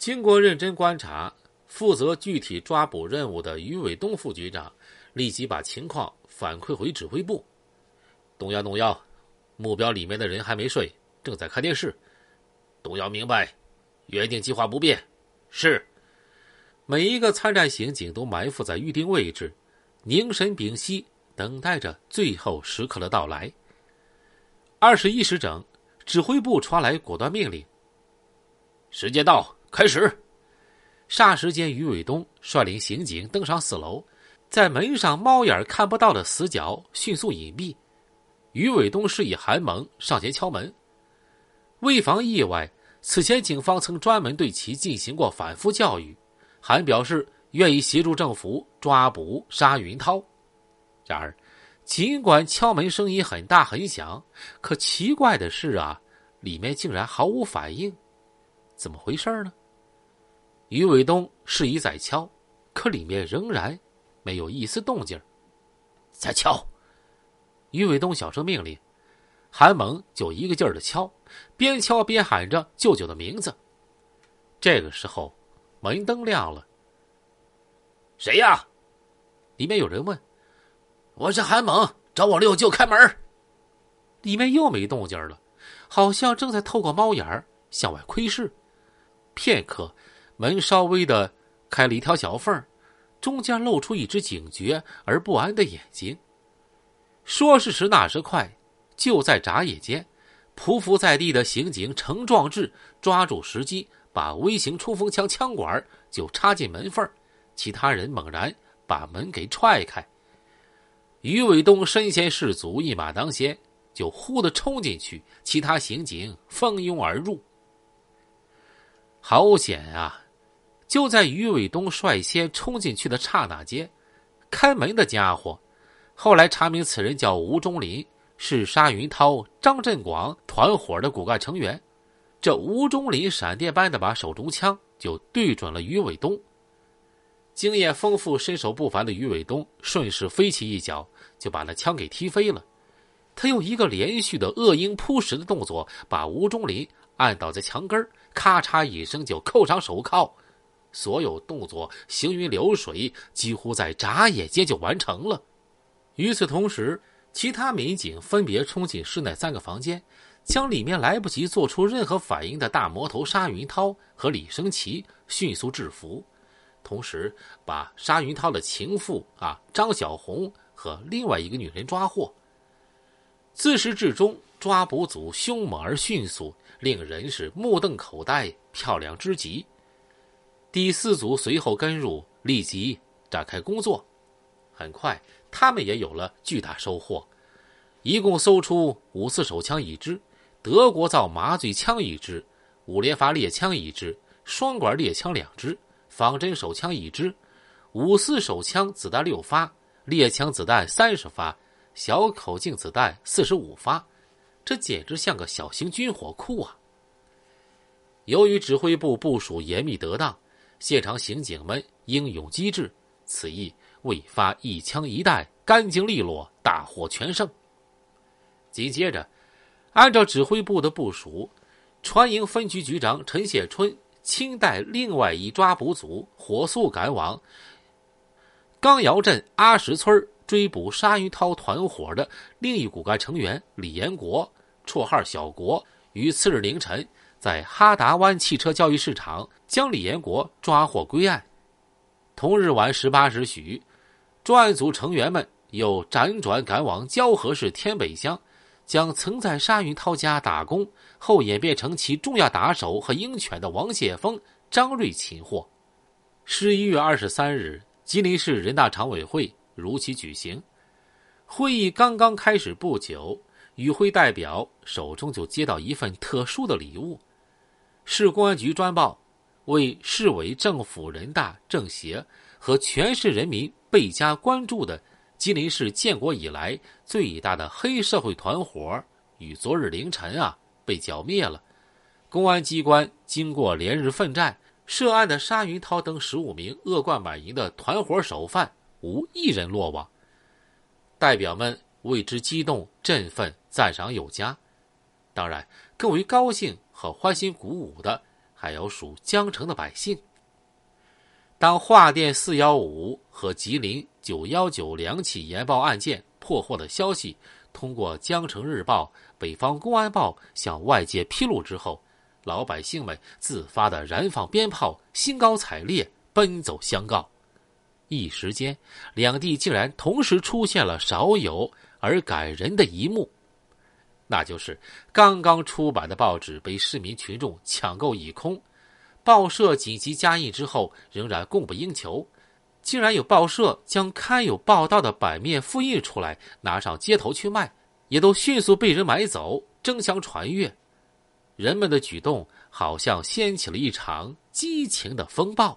经过认真观察，负责具体抓捕任务的于伟东副局长立即把情况反馈回指挥部。东幺东幺，目标里面的人还没睡，正在看电视。东幺明白，原定计划不变。是。每一个参战刑警都埋伏在预定位置，凝神屏息，等待着最后时刻的到来。二十一时整，指挥部传来果断命令：时间到，开始！霎时间，于伟东率领刑警登上四楼，在门上猫眼看不到的死角迅速隐蔽。于伟东示意韩猛上前敲门。为防意外，此前警方曾专门对其进行过反复教育。韩表示愿意协助政府抓捕沙云涛。然而，尽管敲门声音很大很响，可奇怪的是啊，里面竟然毫无反应。怎么回事呢？于伟东示意再敲，可里面仍然没有一丝动静。再敲。于伟东小声命令，韩猛就一个劲儿的敲，边敲边喊着舅舅的名字。这个时候，门灯亮了。谁呀？里面有人问。我是韩猛，找我六舅开门。里面又没动静了，好像正在透过猫眼儿向外窥视。片刻，门稍微的开了一条小缝，中间露出一只警觉而不安的眼睛。说时迟，那时快，就在眨眼间，匍匐在地的刑警程壮志抓住时机，把微型冲锋枪枪管就插进门缝，其他人猛然把门给踹开。于伟东身先士卒，一马当先，就呼的冲进去，其他刑警蜂拥而入。好险啊！就在于伟东率先冲进去的刹那间，开门的家伙。后来查明，此人叫吴忠林，是沙云涛、张振广团伙的骨干成员。这吴忠林闪电般的把手中枪就对准了于伟东。经验丰富、身手不凡的于伟东顺势飞起一脚，就把那枪给踢飞了。他用一个连续的恶鹰扑食的动作，把吴忠林按倒在墙根咔嚓一声就扣上手铐。所有动作行云流水，几乎在眨眼间就完成了。与此同时，其他民警分别冲进室内三个房间，将里面来不及做出任何反应的大魔头沙云涛和李生奇迅速制服，同时把沙云涛的情妇啊张小红和另外一个女人抓获。自始至终，抓捕组凶猛而迅速，令人是目瞪口呆，漂亮之极。第四组随后跟入，立即展开工作，很快。他们也有了巨大收获，一共搜出五四手枪一支，德国造麻醉枪一支，五连发猎枪一支，双管猎枪两支，仿真手枪一支，五四手枪子弹六发，猎枪子弹三十发，小口径子弹四十五发，这简直像个小型军火库啊！由于指挥部部署严密得当，现场刑警们英勇机智，此役。未发一枪一弹，干净利落，大获全胜。紧接着，按照指挥部的部署，川营分局局长陈谢春亲带另外一抓捕组，火速赶往钢窑镇阿石村追捕沙鱼涛团伙的另一骨干成员李延国，绰号小国。于次日凌晨，在哈达湾汽车交易市场将李延国抓获归案。同日晚十八时许。专案组成员们又辗转赶往蛟河市天北乡，将曾在沙云涛家打工后演变成其重要打手和鹰犬的王谢峰、张瑞擒获。十一月二十三日，吉林市人大常委会如期举行。会议刚刚开始不久，与会代表手中就接到一份特殊的礼物。市公安局专报，为市委、政府、人大、政协和全市人民。倍加关注的吉林市建国以来最大的黑社会团伙，于昨日凌晨啊被剿灭了。公安机关经过连日奋战，涉案的沙云涛等十五名恶贯满盈的团伙首犯无一人落网。代表们为之激动、振奋、赞赏有加。当然，更为高兴和欢欣鼓舞的，还要数江城的百姓。当华电四幺五和吉林九幺九两起研报案件破获的消息通过《江城日报》《北方公安报》向外界披露之后，老百姓们自发的燃放鞭炮，兴高采烈奔走相告。一时间，两地竟然同时出现了少有而感人的一幕，那就是刚刚出版的报纸被市民群众抢购一空。报社紧急加印之后，仍然供不应求，竟然有报社将刊有报道的版面复印出来，拿上街头去卖，也都迅速被人买走，争相传阅。人们的举动好像掀起了一场激情的风暴。